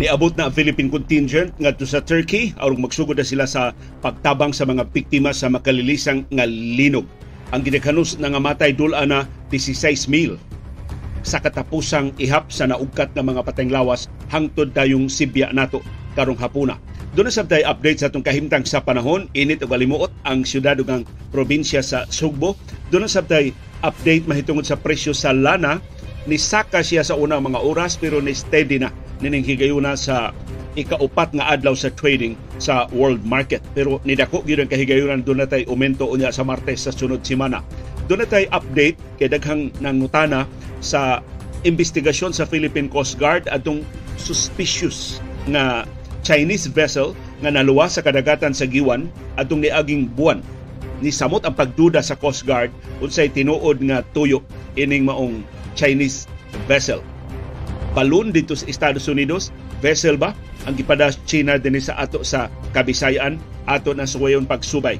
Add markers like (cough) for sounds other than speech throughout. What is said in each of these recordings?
Niabot na ang Philippine contingent ngadto sa Turkey aron magsugod na sila sa pagtabang sa mga biktima sa makalilisang nga linog. Ang ginikanos na nga matay dula na 16,000 sa katapusang ihap sa naugkat nga mga pateng lawas hangtod dayong Sibya nato karong hapuna. Doon na sabtay update sa atong kahimtang sa panahon, init ug alimuot ang syudad ang probinsya sa Sugbo. Doon na sabtay update mahitungod sa presyo sa lana ni saka siya sa unang mga oras pero ni steady na nining higayuna sa ikaupat nga adlaw sa trading sa world market. Pero nidako gyud ang kahigayunan doon natay aumento unya sa Martes sa sunod semana. Doon natay update kay daghang nangutana sa investigasyon sa Philippine Coast Guard atong suspicious nga Chinese vessel nga naluwas sa kadagatan sa Giwan atong niaging buwan ni samot ang pagduda sa Coast Guard unsay tinuod nga tuyo ining maong Chinese vessel. Balon dito sa Estados Unidos, vessel ba? Ang gipada China din sa ato sa Kabisayan. Ato na suwayon pagsubay.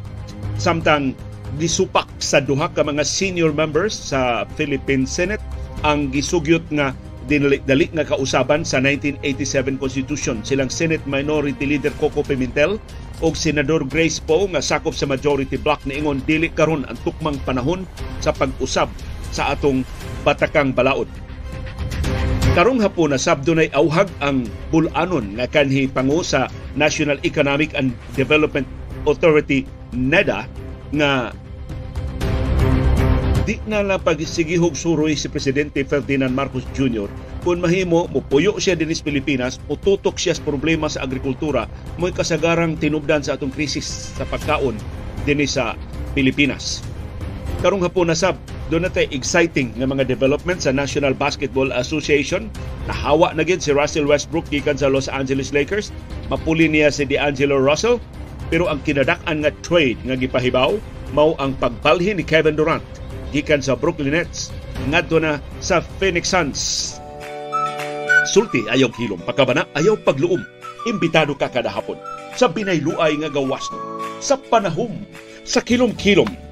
Samtang gisupak sa duha ka mga senior members sa Philippine Senate ang gisugyot nga dinali nga kausaban sa 1987 Constitution. Silang Senate Minority Leader Coco Pimentel o Senador Grace Poe nga sakop sa majority bloc niingon dili karon ang tukmang panahon sa pag-usab sa atong batakang balaod Karong hapon na sabdo nay auhag ang bulanon nga kanhi pangu sa National Economic and Development Authority NEDA nga di na lang pagsigihog suroy si Presidente Ferdinand Marcos Jr. kung mahimo mupuyo siya dinis Pilipinas o tutok siya sa problema sa agrikultura mo'y kasagarang tinubdan sa atong krisis sa pagkaon dinis sa Pilipinas. Karong hapon na sab doon natin exciting nga mga development sa National Basketball Association. Nahawa na gid si Russell Westbrook gikan sa Los Angeles Lakers. Mapuli niya si D'Angelo Russell. Pero ang kinadak-an nga trade nga gipahibaw mao ang pagbalhin ni Kevin Durant gikan sa Brooklyn Nets ngadto na sa Phoenix Suns. Sulti ayaw hilom, pagkabana ayaw pagluom. Imbitado ka kada hapon sa binayluay nga gawas sa panahom sa kilom-kilom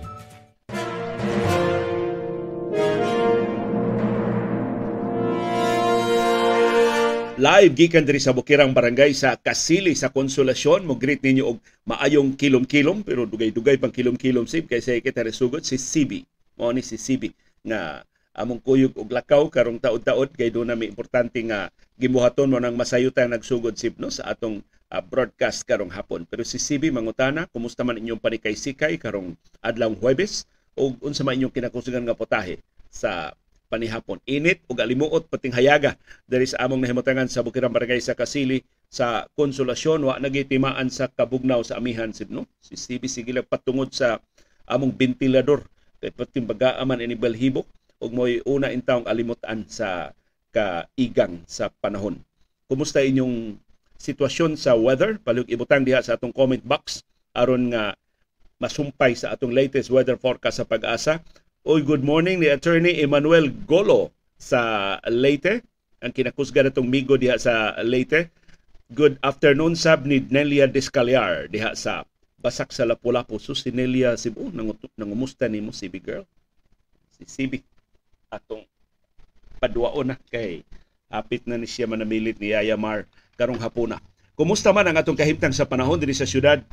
live gikan diri sa Bukirang Barangay sa Kasili sa Konsolasyon. Mo greet ninyo og maayong kilom-kilom pero dugay-dugay pang kilom-kilom sib. Kay Secretary Sugot si CB mo ni si CB nga among kuyog og lakaw karong taud-taud kay do na may importante nga gibuhaton mo nang masayutan nagsugod sib no sa atong uh, broadcast karong hapon. Pero si CB mangutana kumusta man inyong panikay-sikay karong adlaw Huwebes? Ug unsa man inyong kinakusugan nga potahe sa panihapon. Init ug alimuot pating hayaga diri sa among nahimutangan sa Bukirang Barangay sa Kasili sa Konsolasyon wa nagitimaan sa kabugnaw sa amihan sid no. Si CB sige patungod sa among ventilador kay pating bagaaman ini balhibok ug mo'y una intawong alimutan sa kaigang sa panahon. Kumusta inyong sitwasyon sa weather? Palihog ibutang diha sa atong comment box aron nga masumpay sa atong latest weather forecast sa pag-asa Oy, good morning ni Attorney Emmanuel Golo sa Leyte. Ang kinakusga na itong migo diha sa Leyte. Good afternoon sab ni Nelia Descaliar diha sa Basak sa Lapu-Lapu. So si Nelia Cebu, nangumusta ni mo, CB girl? Si CB. Atong paduao na kay hapit na ni siya manamilit ni Yaya Mar karong hapuna. Kumusta man ang atong kahimtang sa panahon dinhi sa syudad?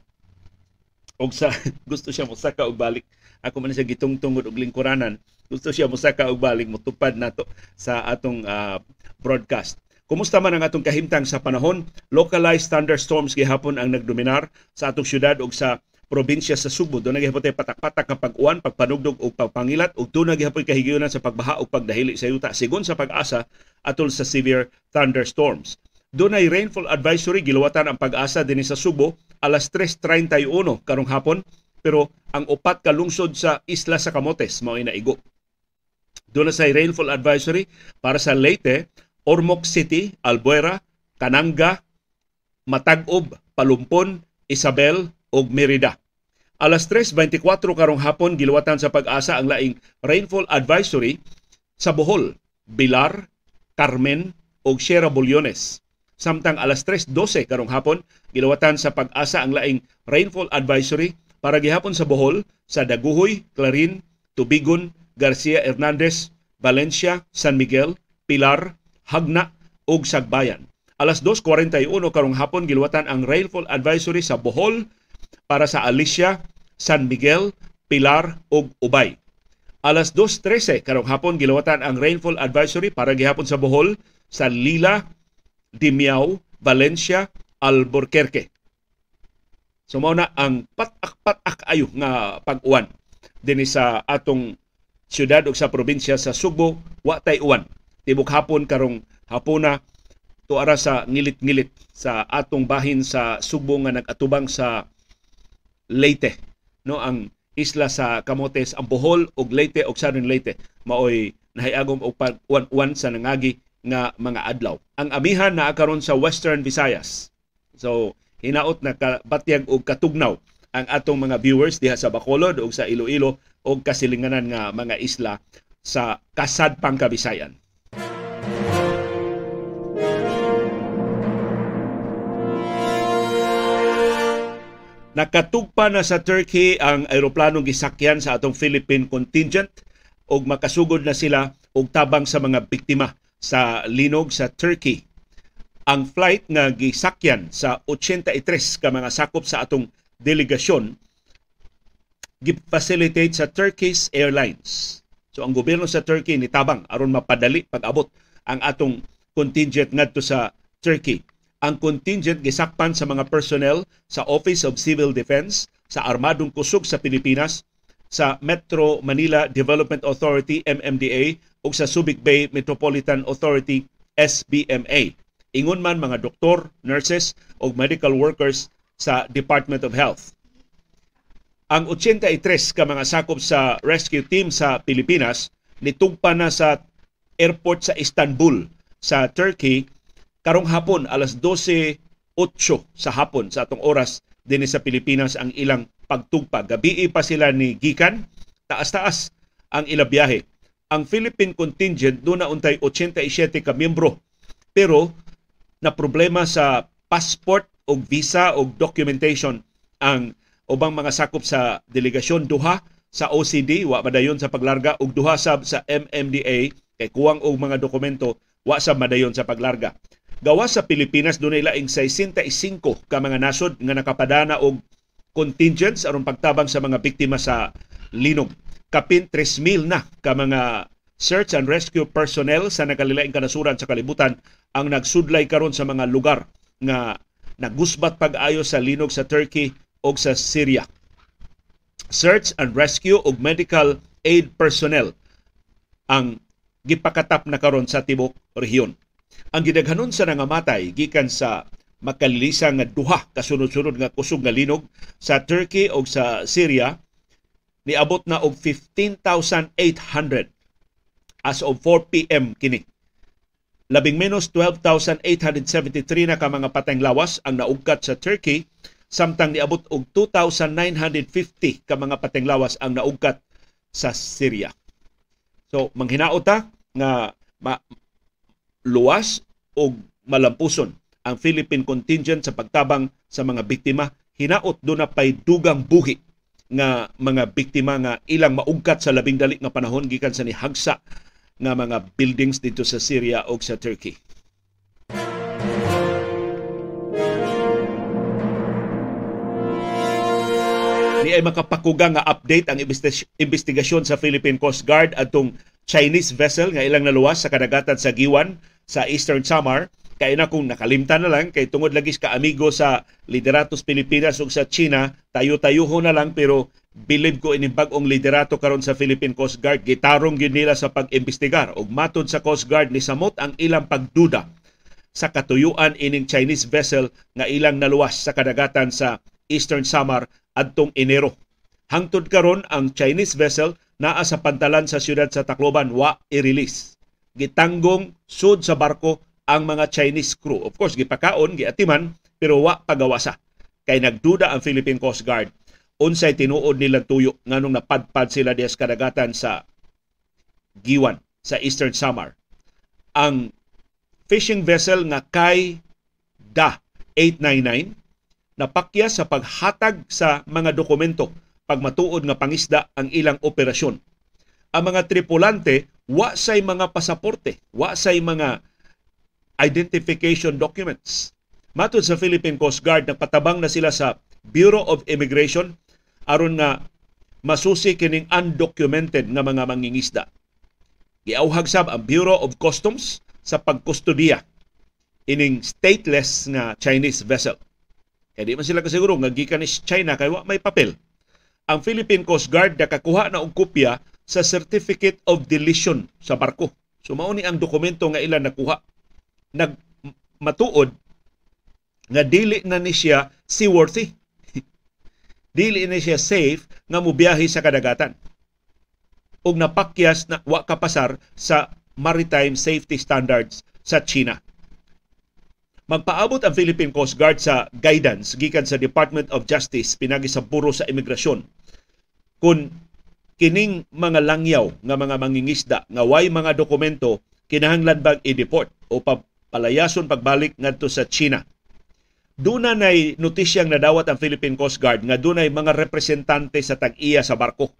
Og sa (laughs) gusto siya mosaka og balik ako man siya gitungtungod og lingkuranan gusto siya mosaka og balik motupad nato sa atong uh, broadcast Kumusta man ang atong kahimtang sa panahon? Localized thunderstorms gihapon ang nagdominar sa atong syudad ug sa probinsya sa Subo. Doon nagihapon tayo patak-patak nga pag-uwan, pagpanugdog o pagpangilat ug doon nagihapon kahigayunan sa pagbaha o pagdahili sa yuta sigon sa pag-asa atol sa severe thunderstorms. Doon ay rainfall advisory giluwatan ang pag-asa dinhi sa Subo alas 3:31 karong hapon pero ang upat ka lungsod sa isla sa Camotes mao naigo. Doon sa rainfall advisory para sa Leyte, Ormoc City, Albuera, Kananga, Matagob, Palumpon, Isabel ug Merida. Alas 3.24 karong hapon giluwatan sa pag-asa ang laing rainfall advisory sa Bohol, Bilar, Carmen ug Sierra Bulyones. Samtang alas 3.12 karong hapon giluwatan sa pag-asa ang laing rainfall advisory para gihapon sa Bohol, sa Daguhoy, Clarin, Tubigon, Garcia Hernandez, Valencia, San Miguel, Pilar, Hagna ug Sagbayan. Alas 2.41 karong hapon giluwatan ang rainfall advisory sa Bohol para sa Alicia, San Miguel, Pilar ug Ubay. Alas 2.13 karong hapon giluwatan ang rainfall advisory para gihapon sa Bohol, sa Lila, Dimiao, Valencia, Albuquerque. So mao na ang patak-patak ayo nga pag-uwan dinhi sa atong syudad ug sa probinsya sa Subo, wa tay uwan. Tibok hapon karong hapuna tuara sa ngilit-ngilit sa atong bahin sa Subo nga nagatubang sa Leyte. No ang isla sa Camotes ang Bohol ug Leyte ug Southern Leyte maoy nahiagom og pag-uwan sa nangagi nga mga adlaw. Ang amihan na karon sa Western Visayas. So hinaot na kabatyag og katugnaw ang atong mga viewers diha sa Bacolod ug sa Iloilo ug kasilinganan nga mga isla sa Kasad Pangkabisayan. Nakatugpa na sa Turkey ang aeroplanong gisakyan sa atong Philippine contingent ug makasugod na sila og tabang sa mga biktima sa linog sa Turkey ang flight nga gisakyan sa 83 ka mga sakop sa atong delegasyon gi-facilitate sa Turkish Airlines. So ang gobyerno sa Turkey nitabang aron mapadali pag-abot ang atong contingent ngadto sa Turkey. Ang contingent gisakpan sa mga personnel sa Office of Civil Defense sa Armadong Kusog sa Pilipinas, sa Metro Manila Development Authority MMDA ug sa Subic Bay Metropolitan Authority SBMA ingon man mga doktor, nurses o medical workers sa Department of Health. Ang 83 ka mga sakop sa rescue team sa Pilipinas nitugpa na sa airport sa Istanbul sa Turkey karong hapon alas 12:08 sa hapon sa atong oras dinhi sa Pilipinas ang ilang pagtugpa. Gabi pa sila ni gikan taas-taas ang ila biyahe. Ang Philippine contingent doon na untay 87 ka miyembro pero na problema sa passport o visa o documentation ang ubang mga sakop sa delegasyon duha sa OCD wa madayon sa paglarga ug duha sab sa MMDA kay kuwang og mga dokumento wa sa madayon sa paglarga. Gawa sa Pilipinas dunay laing 65 ka mga nasod nga nakapadana og contingents aron pagtabang sa mga biktima sa linog. Kapin 3,000 na ka mga search and rescue personnel sa nakalilaing kanasuran sa kalibutan ang nagsudlay karon sa mga lugar nga nagusbat pag-ayo sa linog sa Turkey o sa Syria. Search and rescue ug medical aid personnel ang gipakatap na karon sa tibok rehiyon. Ang gidaghanon sa nangamatay gikan sa makalilisa nga duha kasunod-sunod nga kusog nga linog sa Turkey o sa Syria niabot na og 15,800 as of 4 p.m. kini. Labing menos 12,873 na ka mga patayng lawas ang naugkat sa Turkey samtang niabot og 2,950 ka mga patayng lawas ang naugkat sa Syria. So manghinaot ta nga ma, luwas o malampuson ang Philippine contingent sa pagtabang sa mga biktima hinaot do na pay dugang buhi nga mga biktima nga ilang maugkat sa labing dali nga panahon gikan sa nihagsa nga mga buildings dito sa Syria o sa Turkey. Ni ay makapakuga nga update ang investigasyon sa Philippine Coast Guard atong Chinese vessel nga ilang naluwas sa kadagatan sa Giwan sa Eastern Samar kay na kung nakalimtan na lang kay tungod lagi ka amigo sa lideratos Pilipinas ug sa China tayo-tayuho na lang pero Believe ko ining bag-ong liderato karon sa Philippine Coast Guard gitarong gyud nila sa pag-imbestigar ug matod sa Coast Guard ni samot ang ilang pagduda sa katuyuan ining Chinese vessel nga ilang naluwas sa kadagatan sa Eastern Samar adtong Enero. Hangtod karon ang Chinese vessel naa sa pantalan sa siyudad sa Tacloban wa i-release. Gitanggong sud sa barko ang mga Chinese crew. Of course, gipakaon, giatiman, pero wa pagawasa. Kay nagduda ang Philippine Coast Guard unsay tinuod nilang tuyo nganong napadpad sila diya sa kadagatan sa Giwan sa Eastern Samar. Ang fishing vessel nga kay Da 899 napakya sa paghatag sa mga dokumento pagmatuod nga pangisda ang ilang operasyon. Ang mga tripulante wa say mga pasaporte, wa say mga identification documents. Matod sa Philippine Coast Guard, nagpatabang na sila sa Bureau of Immigration aron nga masusi kining undocumented nga mga mangingisda. Giauhag sab ang Bureau of Customs sa pagkustudiya ining stateless nga Chinese vessel. Kaya di man sila kasiguro nga gikan ni China kay wa may papel. Ang Philippine Coast Guard nakakuha na og kopya sa Certificate of Deletion sa barko. So mao ni ang dokumento nga ilan nakuha. Nag matuod nga dili na ni siya seaworthy (laughs) dili ni siya safe nga mubiyahe sa kadagatan ug napakyas na wa kapasar sa maritime safety standards sa China. Magpaabot ang Philippine Coast Guard sa guidance gikan sa Department of Justice pinagi sa Buro sa Imigrasyon kung kining mga langyaw nga mga mangingisda nga way mga dokumento kinahanglan bang i-deport o palayason pagbalik ngadto sa China Duna nay notisyang nadawat ang Philippine Coast Guard nga dunay mga representante sa tag-iya sa barko.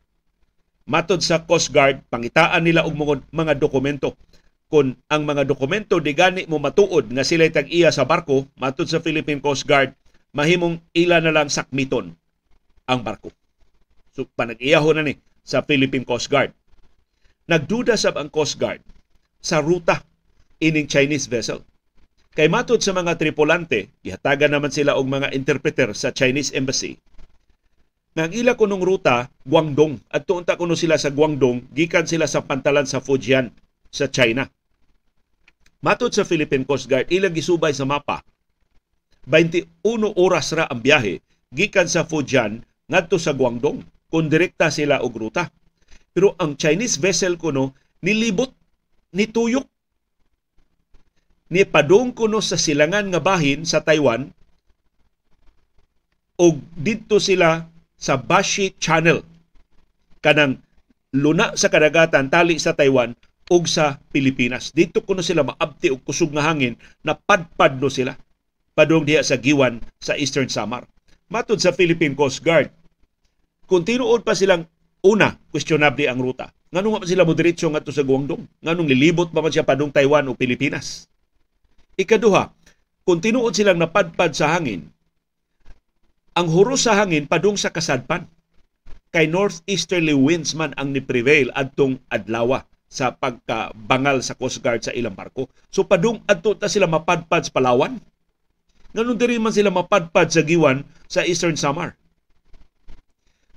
Matod sa Coast Guard, pangitaan nila og mga dokumento. Kung ang mga dokumento di gani mo matuod nga sila tag-iya sa barko, matod sa Philippine Coast Guard, mahimong ila na lang sakmiton ang barko. So panag-iyaho na ni sa Philippine Coast Guard. Nagduda sab ang Coast Guard sa ruta ining Chinese vessel Kay matod sa mga tripulante, gihatagan naman sila og mga interpreter sa Chinese Embassy. Nang ila kunong ruta, Guangdong. At tuunta kuno sila sa Guangdong, gikan sila sa pantalan sa Fujian sa China. Matod sa Philippine Coast Guard, ilang gisubay sa mapa. 21 oras ra ang biyahe gikan sa Fujian ngadto sa Guangdong kung direkta sila og ruta. Pero ang Chinese vessel kuno nilibot nituyok ni padung kuno sa silangan nga bahin sa Taiwan ug didto sila sa Bashi Channel kanang luna sa kadagatan tali sa Taiwan ug sa Pilipinas. Dito kuno sila maabti og kusog nga hangin na padpad no sila padung diha sa giwan sa Eastern Samar. Matod sa Philippine Coast Guard, kung tinuod pa silang una, questionable ang ruta. Nganong pa sila mo diretso ngadto sa Guangdong? Nganong lilibot pa man siya padung Taiwan o Pilipinas? Ikaduha, kung tinuod silang napadpad sa hangin, ang huros sa hangin padung sa kasadpan. Kay northeasterly winds man ang ni-prevail adtong adlawa sa pagkabangal sa Coast Guard sa ilang barko. So padung adto ta sila mapadpad sa Palawan. Ganun diri man sila mapadpad sa giwan sa Eastern Samar.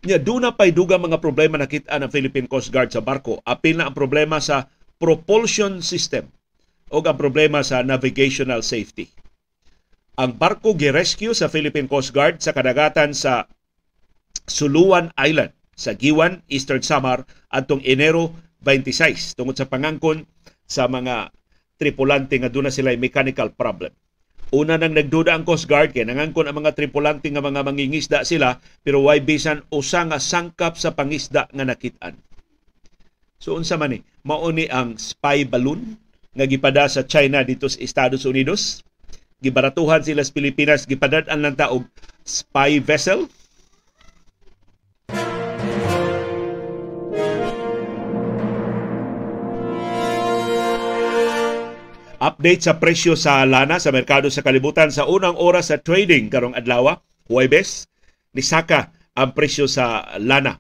Nya duna pay duga mga problema nakita ng Philippine Coast Guard sa barko. Apil na ang problema sa propulsion system o ang problema sa navigational safety. Ang barko gi-rescue sa Philippine Coast Guard sa kadagatan sa Suluan Island sa Giwan, Eastern Samar adtong Enero 26 tungod sa pangangkon sa mga tripulante nga doon sila mechanical problem. Una nang nagduda ang Coast Guard kay nangangkon ang mga tripulante nga mga mangingisda sila pero why bisan usa nga sangkap sa pangisda nga nakitaan. So unsa man ni? Mao ni ang spy balloon nga gipada sa China dito sa Estados Unidos. Gibaratuhan sila sa Pilipinas, gipadad-an lang taog spy vessel. Update sa presyo sa lana sa merkado sa kalibutan sa unang oras sa trading karong adlaw, Huwebes, nisaka ang presyo sa lana.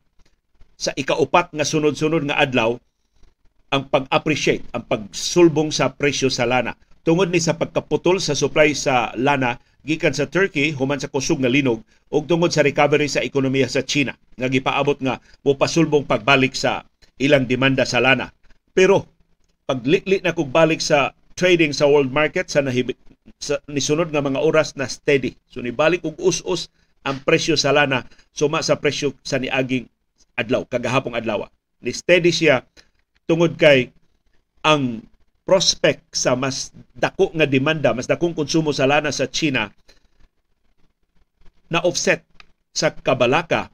Sa ikaupat nga sunod-sunod nga adlaw, ang pag-appreciate, ang pagsulbong sa presyo sa lana. Tungod ni sa pagkaputol sa supply sa lana gikan sa Turkey human sa kusog nga linog ug tungod sa recovery sa ekonomiya sa China nga gipaabot nga mopasulbong pagbalik sa ilang demanda sa lana. Pero paglikli na kog balik sa trading sa world market sa, nahib- sa nisunod nga mga oras na steady. So nibalik og us-us ang presyo sa lana suma sa presyo sa niaging adlaw, kagahapong adlaw. Ni steady siya tungod kay ang prospect sa mas dako nga demanda, mas dakong konsumo sa lana sa China na offset sa kabalaka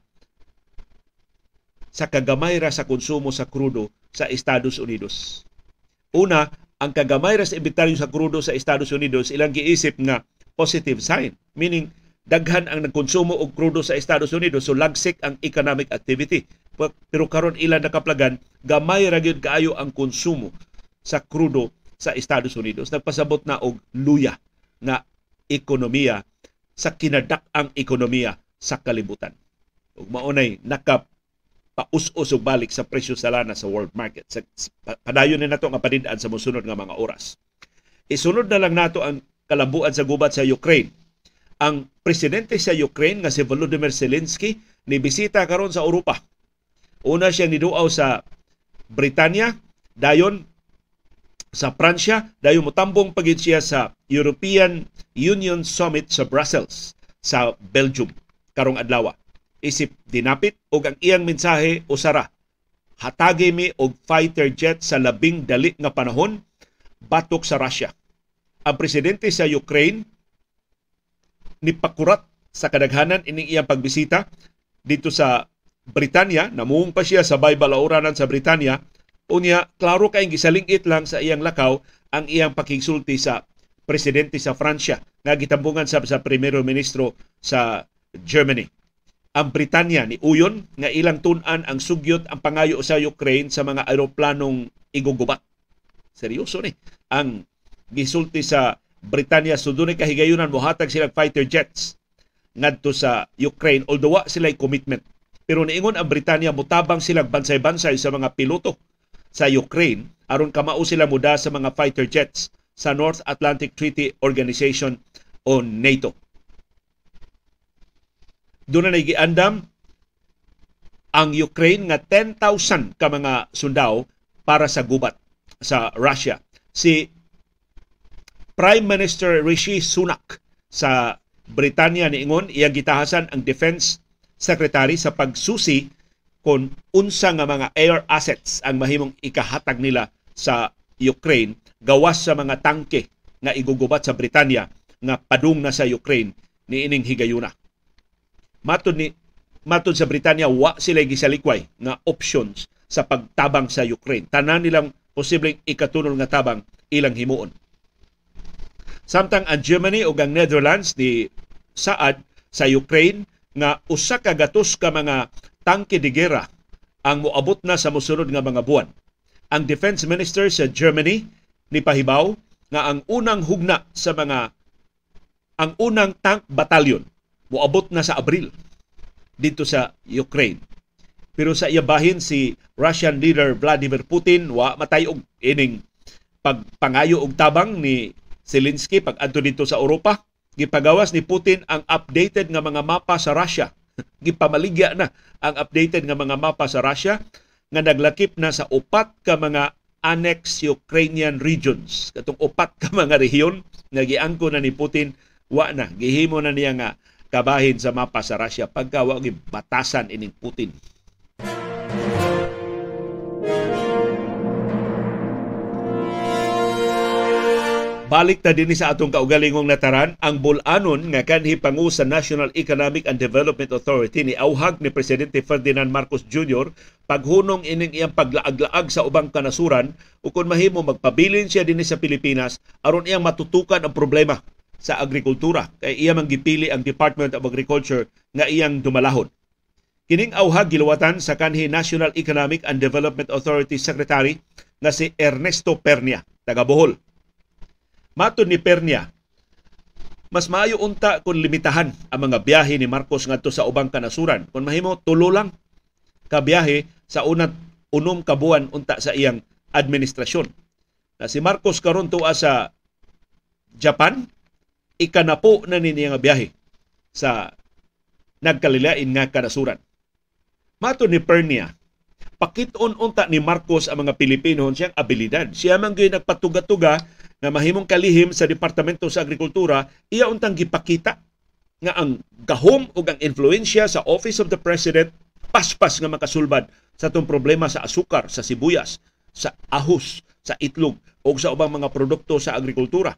sa kagamay ra sa konsumo sa krudo sa Estados Unidos. Una, ang kagamay ra sa inventaryo sa krudo sa Estados Unidos ilang giisip nga positive sign, meaning daghan ang nagkonsumo og krudo sa Estados Unidos so lagsik ang economic activity. Pero karon ilan nakaplagan gamay ra gyud kaayo ang konsumo sa krudo sa Estados Unidos. Nagpasabot na og luya nga ekonomiya sa kinadak-ang ekonomiya sa kalibutan. Ug maunay nakap paus-us og balik sa presyo sa lana sa world market. Sa, padayon na nato nga padidaan sa mosunod nga mga oras. Isunod na lang nato ang kalambuan sa gubat sa Ukraine. Ang presidente sa Ukraine nga si Volodymyr Zelensky ni bisita karon sa Europa. Una siya niduaw sa Britanya, dayon sa Pransya, dayon motambong pagid siya sa European Union Summit sa Brussels sa Belgium karong adlaw. Isip dinapit og ang iyang mensahe usara hatagi mi og fighter jet sa labing dali nga panahon batok sa Russia. Ang presidente sa Ukraine nipakurat sa kadaghanan ining iyang pagbisita dito sa Britanya, namuong pa siya sa Baybalauranan sa Britanya, unya klaro kay gisalingit lang sa iyang lakaw ang iyang pakigsulti sa presidente sa Fransya nga gitambungan sa sa primero ministro sa Germany. Ang Britanya ni uyon nga ilang tun-an ang sugyot ang pangayo sa Ukraine sa mga eroplanong igugubat. Seryoso ni. Ang gisulti sa Britanya so dunay kahigayunan mohatag sila fighter jets ngadto sa Ukraine although wa sila commitment pero niingon ang Britanya mutabang silang bansay-bansay sa mga piloto sa Ukraine aron kamao sila muda sa mga fighter jets sa North Atlantic Treaty Organization o NATO. Doon na giandam ang Ukraine nga 10,000 ka mga sundao para sa gubat sa Russia. Si Prime Minister Rishi Sunak sa Britanya niingon iyang gitahasan ang defense secretary sa pagsusi kung unsa nga mga air assets ang mahimong ikahatag nila sa Ukraine gawas sa mga tangke nga igugubat sa Britanya nga padung na sa Ukraine ni ining higayuna. Matod ni matod sa Britanya wa sila gisalikway nga options sa pagtabang sa Ukraine. Tanan nilang posibleng ikatunol nga tabang ilang himuon. Samtang ang Germany o ang Netherlands ni saad sa Ukraine nga usa ka gatos ka mga tangke de gera ang moabot na sa mosunod nga mga buwan. Ang Defense Minister sa Germany ni pahibaw nga ang unang hugna sa mga ang unang tank battalion moabot na sa Abril dito sa Ukraine. Pero sa iyabahin si Russian leader Vladimir Putin wa matayog ining pagpangayo og tabang ni Zelensky pag adto dito sa Europa gipagawas ni Putin ang updated nga mga mapa sa Russia. (laughs) Gipamaligya na ang updated nga mga mapa sa Russia nga naglakip na sa upat ka mga annex Ukrainian regions. Katong upat ka mga rehiyon nga giangko na ni Putin wa na gihimo na niya nga kabahin sa mapa sa Russia pagka wa batasan ining Putin. Balik ta din sa atong kaugalingong nataran, ang bulanon nga kanhi pangu sa National Economic and Development Authority ni auhag ni Presidente Ferdinand Marcos Jr. paghunong ining iyang paglaag-laag sa ubang kanasuran o kung mahimo magpabilin siya din sa Pilipinas aron iyang matutukan ang problema sa agrikultura kay iya man gipili ang Department of Agriculture nga iyang dumalahon. Kining auhag giluwatan sa kanhi National Economic and Development Authority Secretary nga si Ernesto Pernia, taga Bohol. Matod ni Pernia, mas maayo unta kung limitahan ang mga biyahe ni Marcos ngadto sa ubang kanasuran. Kung mahimo tulo lang ka biyahe sa unat unom ka buwan unta sa iyang administrasyon. Na si Marcos karon tuwa sa Japan, ikanapo na ni nga biyahe sa nagkalilain nga kanasuran. Matod ni Pernia, pakiton unta ni Marcos ang mga Pilipino siyang abilidad. Siya man gyud nagpatuga-tuga na mahimong kalihim sa Departamento sa Agrikultura, iya untang gipakita nga ang gahom o ang influensya sa Office of the President paspas nga makasulbad sa tong problema sa asukar, sa sibuyas, sa ahos, sa itlog o sa ubang mga produkto sa agrikultura.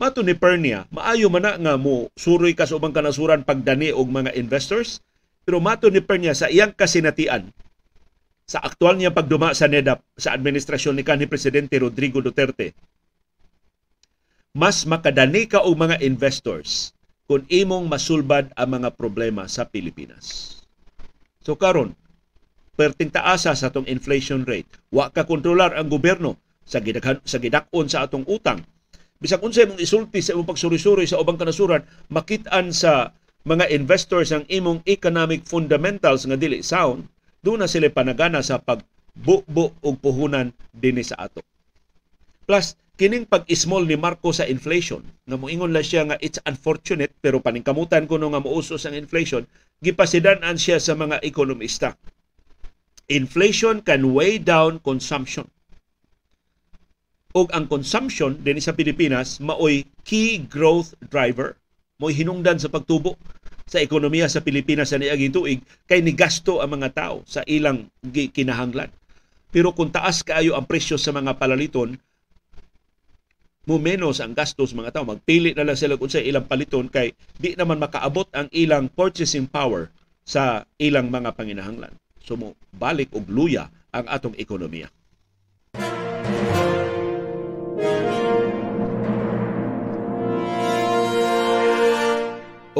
Mato ni Pernia, maayo man na nga mo suroy ka sa ubang kanasuran pagdani og mga investors, pero mato ni Pernia sa iyang kasinatian sa aktual niya pagduma sa NEDAP sa administrasyon ni kanhi Presidente Rodrigo Duterte, mas makadani ka og mga investors kung imong masulbad ang mga problema sa Pilipinas. So karon, perting taasa sa tong inflation rate. Wa ka kontrolar ang gobyerno sa gidaghan sa gidakon sa atong utang. Bisag unsay mong isulti sa imong pagsuri-suri sa ubang kanasuran, makit-an sa mga investors ang imong economic fundamentals nga dili sound, doon na sila panagana sa pagbubo og puhunan dinhi sa ato. Plus, kining pag-small ni Marco sa inflation, nga moingon lang siya nga it's unfortunate pero paningkamutan kuno nga muusos ang inflation, gipasidan-an siya sa mga ekonomista. Inflation can weigh down consumption og ang consumption din sa Pilipinas maoy key growth driver mo'y hinungdan sa pagtubo sa ekonomiya sa Pilipinas sa niaging tuig kay ni gasto ang mga tao sa ilang kinahanglan. Pero kung taas kaayo ang presyo sa mga palaliton, mo menos ang gastos mga tao. Magpili na lang sila kung sa ilang paliton kay di naman makaabot ang ilang purchasing power sa ilang mga panginahanglan. So mo balik og luya ang atong ekonomiya.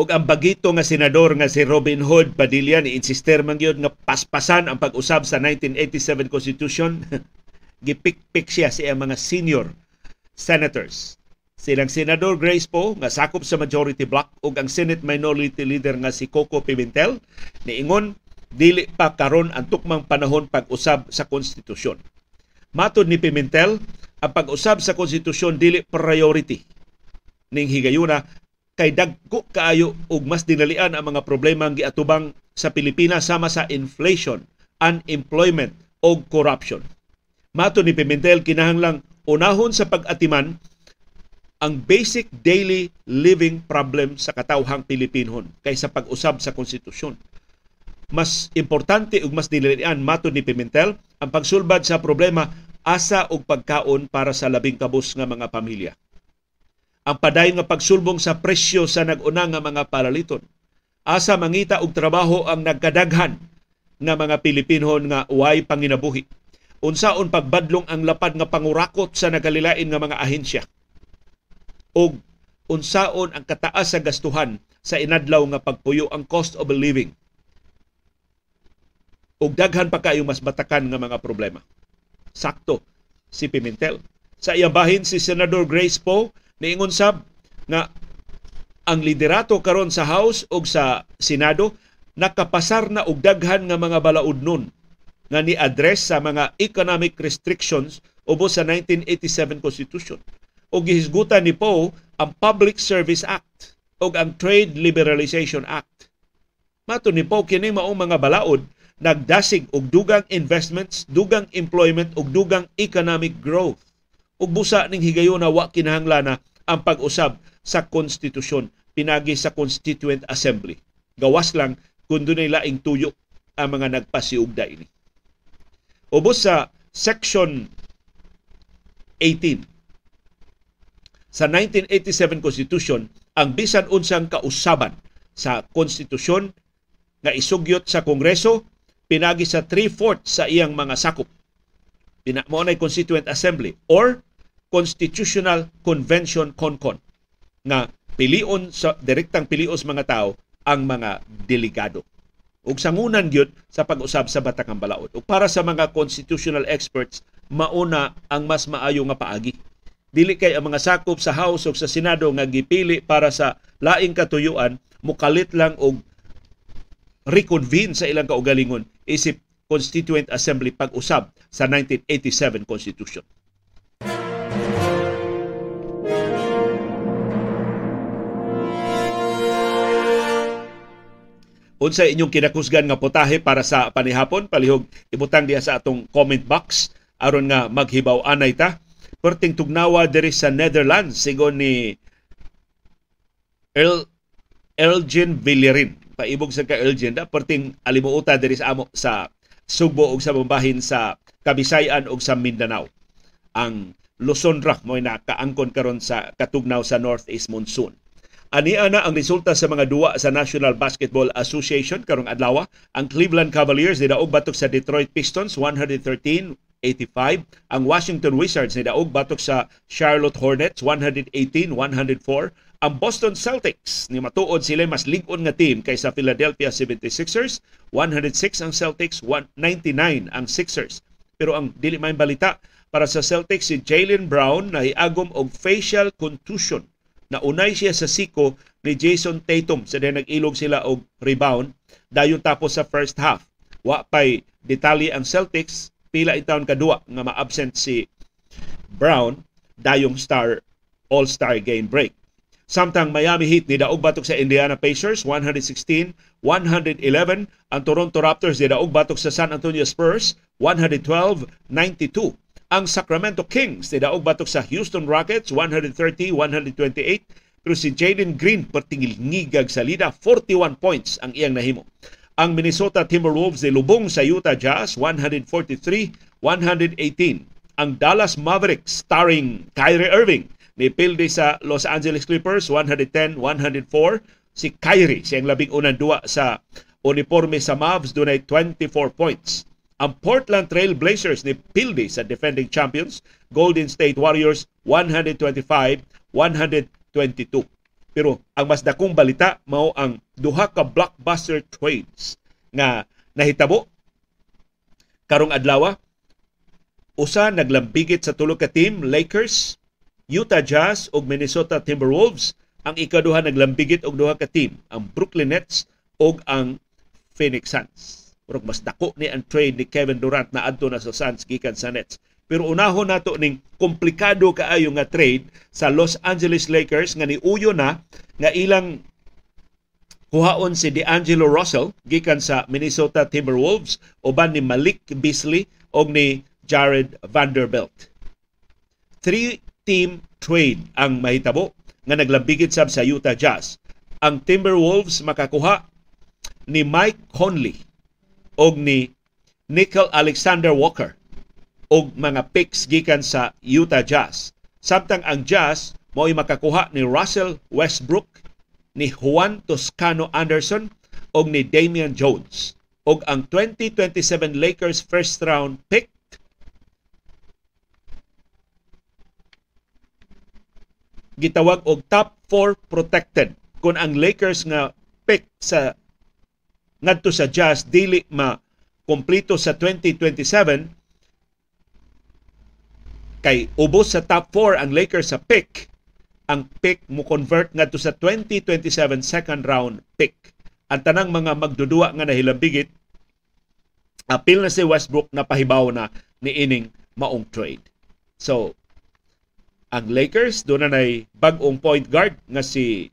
Og ang bagito nga senador nga si Robin Hood Padilla ni insister man gyud nga paspasan ang pag-usab sa 1987 Constitution. (laughs) Gipikpik siya sa mga senior senators. Silang senador Grace Poe nga sakop sa majority block ug ang Senate Minority Leader nga si Coco Pimentel niingon dili pa karon ang tukmang panahon pag-usab sa konstitusyon. Matod ni Pimentel ang pag-usab sa konstitusyon dili priority. Ning higayuna kay dagko kaayo ug mas dinalian ang mga problema ang giatubang sa Pilipinas sama sa inflation, unemployment o corruption. Mato ni Pimentel kinahanglang unahon sa pag-atiman ang basic daily living problem sa katawhang Pilipinhon kaysa pag-usab sa konstitusyon. Mas importante ug mas dinalian mato ni Pimentel ang pagsulbad sa problema asa og pagkaon para sa labing kabus nga mga pamilya ang padayon nga pagsulbong sa presyo sa nag-una nga mga paraliton. Asa mangita og trabaho ang nagkadaghan nga mga Pilipinhon nga way panginabuhi. Unsaon pagbadlong ang lapad nga pangurakot sa nagalilain nga mga ahensya. Og unsaon ang kataas sa gastuhan sa inadlaw nga pagpuyo ang cost of living. Og daghan pa kayo mas batakan nga mga problema. Sakto si Pimentel. Sa iyang bahin si Senador Grace Poe Niingon sab nga ang liderato karon sa House ug sa Senado nakapasar na og daghan nga mga balaudnon nga ni address sa mga economic restrictions ubos sa 1987 Constitution. O gihisgutan ni Poe ang Public Service Act o ang Trade Liberalization Act. Mato ni Poe kini maong mga balaod nagdasig og dugang investments, dugang employment ug dugang economic growth. Ug busa ning higayon na wa kinahanglan na ang pag-usab sa konstitusyon pinagi sa Constituent Assembly. Gawas lang kung doon laing tuyo ang mga nagpasiugda ini. Ubos sa Section 18 sa 1987 Constitution ang bisan unsang kausaban sa konstitusyon nga isugyot sa Kongreso pinagi sa 3/4 sa iyang mga sakop. Pina mo Constituent Assembly or Constitutional Convention CONCON nga pilion sa direktang pilion sa mga tao ang mga delegado. Ug sangunan gyud sa pag-usab sa Batakang Balaod. Ug para sa mga constitutional experts, mauna ang mas maayo nga paagi. Dili kay ang mga sakop sa House ug sa Senado nga gipili para sa laing katuyuan mukalit lang og reconvene sa ilang kaugalingon isip Constituent Assembly pag-usab sa 1987 Constitution. Unsa inyong kinakusgan nga putahe para sa panihapon? Palihog ibutang diha sa atong comment box. Aron nga maghibaw anay ta. Perting tugnawa diri sa Netherlands sigon ni El Elgin Villarin paibog sa ka Elgin da. Perting alimuota diri sa amo sa Sugbo ug sa bambahin sa Kabisayan ug sa Mindanao. Ang Luzon Rock mo nakaangkon karon sa katugnaw sa Northeast Monsoon Ani ana ang resulta sa mga duwa sa National Basketball Association karong adlaw. Ang Cleveland Cavaliers ni daog batok sa Detroit Pistons 113 85. Ang Washington Wizards ni daog batok sa Charlotte Hornets 118-104. Ang Boston Celtics ni matuod sila mas ligon nga team kaysa Philadelphia 76ers 106 ang Celtics 199 ang Sixers. Pero ang dili may balita para sa Celtics si Jalen Brown na iagom og facial contusion na unay siya sa siko ni Jason Tatum. Sa so, nag-ilog sila og rebound. Dayon tapos sa first half. Wa pay detalye ang Celtics. Pila itaon kadua nga ma-absent si Brown. Dayong star All-Star game break. Samtang Miami Heat ni daog batok sa Indiana Pacers 116-111 ang Toronto Raptors ni daog batok sa San Antonio Spurs 112-92 ang Sacramento Kings ni daog batok sa Houston Rockets 130-128 pero si Jaden Green pertingil ngigag sa lida 41 points ang iyang nahimo. Ang Minnesota Timberwolves ni lubong sa Utah Jazz 143-118. Ang Dallas Mavericks starring Kyrie Irving ni pildi sa Los Angeles Clippers 110-104 si Kyrie siyang labing unang duwa sa uniforme sa Mavs dunay 24 points ang Portland Trail Blazers ni Pildi sa defending champions Golden State Warriors 125-122. Pero ang mas dakong balita mao ang duha ka blockbuster trades nga nahitabo karong adlaw usa naglambigit sa tulo ka team Lakers, Utah Jazz ug Minnesota Timberwolves. Ang ikaduha naglambigit og duha ka team, ang Brooklyn Nets ug ang Phoenix Suns. Murag mas dako ni ang trade ni Kevin Durant na adto na sa Suns gikan sa Nets. Pero unahon nato ning komplikado kaayo nga trade sa Los Angeles Lakers nga niuyo na nga ilang kuhaon si DeAngelo Russell gikan sa Minnesota Timberwolves uban ni Malik Beasley og ni Jared Vanderbilt. Three-team trade ang mahitabo nga naglambigit sab sa Utah Jazz. Ang Timberwolves makakuha ni Mike Conley og ni Nickel Alexander Walker og mga picks gikan sa Utah Jazz. Samtang ang Jazz mo'y makakuha ni Russell Westbrook, ni Juan Toscano Anderson og ni Damian Jones. Og ang 2027 Lakers first round pick gitawag og top 4 protected kung ang Lakers nga pick sa ngadto sa Jazz dili ma kompleto sa 2027 kay ubos sa top 4 ang Lakers sa pick. Ang pick mo convert ngadto sa 2027 second round pick. Ang tanang mga magdudua nga nahilambigit apil na si Westbrook na pahibaw na ni ining maong trade. So ang Lakers doon na nay bag-ong point guard nga si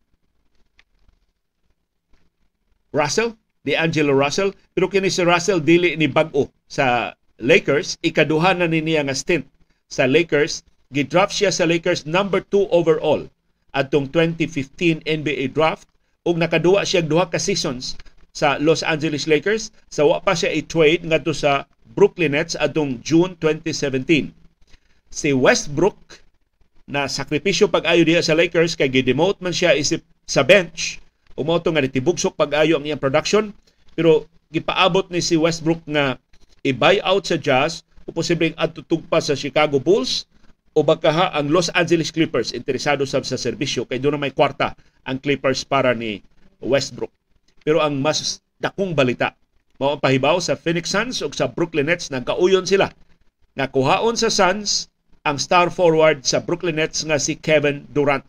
Russell ni Angelo Russell. Pero kini si Russell dili ni bag-o sa Lakers. Ikaduha na ni niya nga stint sa Lakers. Gidraft siya sa Lakers number 2 overall atong 2015 NBA draft. Ug nakaduwa siya duha ka seasons sa Los Angeles Lakers. Sa wa pa siya i-trade ngadto sa Brooklyn Nets atong June 2017 si Westbrook na sakripisyo pag-ayo diha sa Lakers kay gidemote man siya isip sa bench umoto nga nitibugsok pag-ayo ang iyang production. Pero gipaabot ni si Westbrook nga i-buy out sa Jazz o posibleng adtutug pa sa Chicago Bulls o baka ang Los Angeles Clippers. Interesado sa sa serbisyo. Kay doon may kwarta ang Clippers para ni Westbrook. Pero ang mas dakong balita mao ang pahibaw sa Phoenix Suns ug sa Brooklyn Nets. Nagkauyon sila. Nga kuhaon sa Suns ang star forward sa Brooklyn Nets nga si Kevin Durant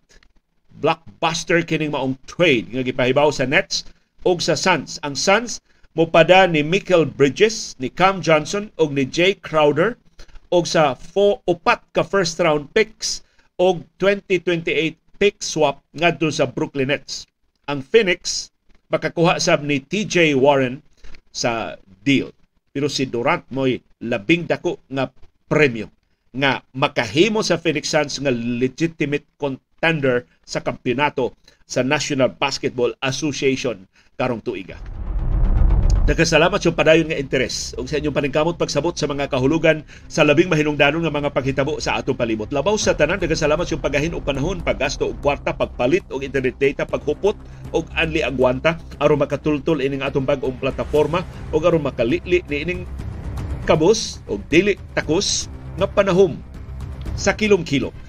blockbuster kining maong trade nga gipahibaw sa Nets ug sa Suns. Ang Suns mopada ni Michael Bridges, ni Cam Johnson ug ni Jay Crowder og sa four, upat ka first round picks og 2028 pick swap ngadto sa Brooklyn Nets. Ang Phoenix makakuha sab ni TJ Warren sa deal. Pero si Durant mo'y labing dako nga premyo nga makahimo sa Phoenix Suns nga legitimate contender sa kampeonato sa National Basketball Association karong tuiga. Nagkasalamat sa padayon nga interes ug sa inyong paningkamot pagsabot sa mga kahulugan sa labing mahinungdanon nga mga paghitabo sa atong palibot. Labaw sa tanan nagkasalamat sa pagahin og panahon, paggasto og kwarta, pagpalit og internet data, paghupot og anli agwanta aron makatultol ining atong bag-ong plataporma ug aron makalili ni ining kabos og dili takos nga panahom sa kilom-kilom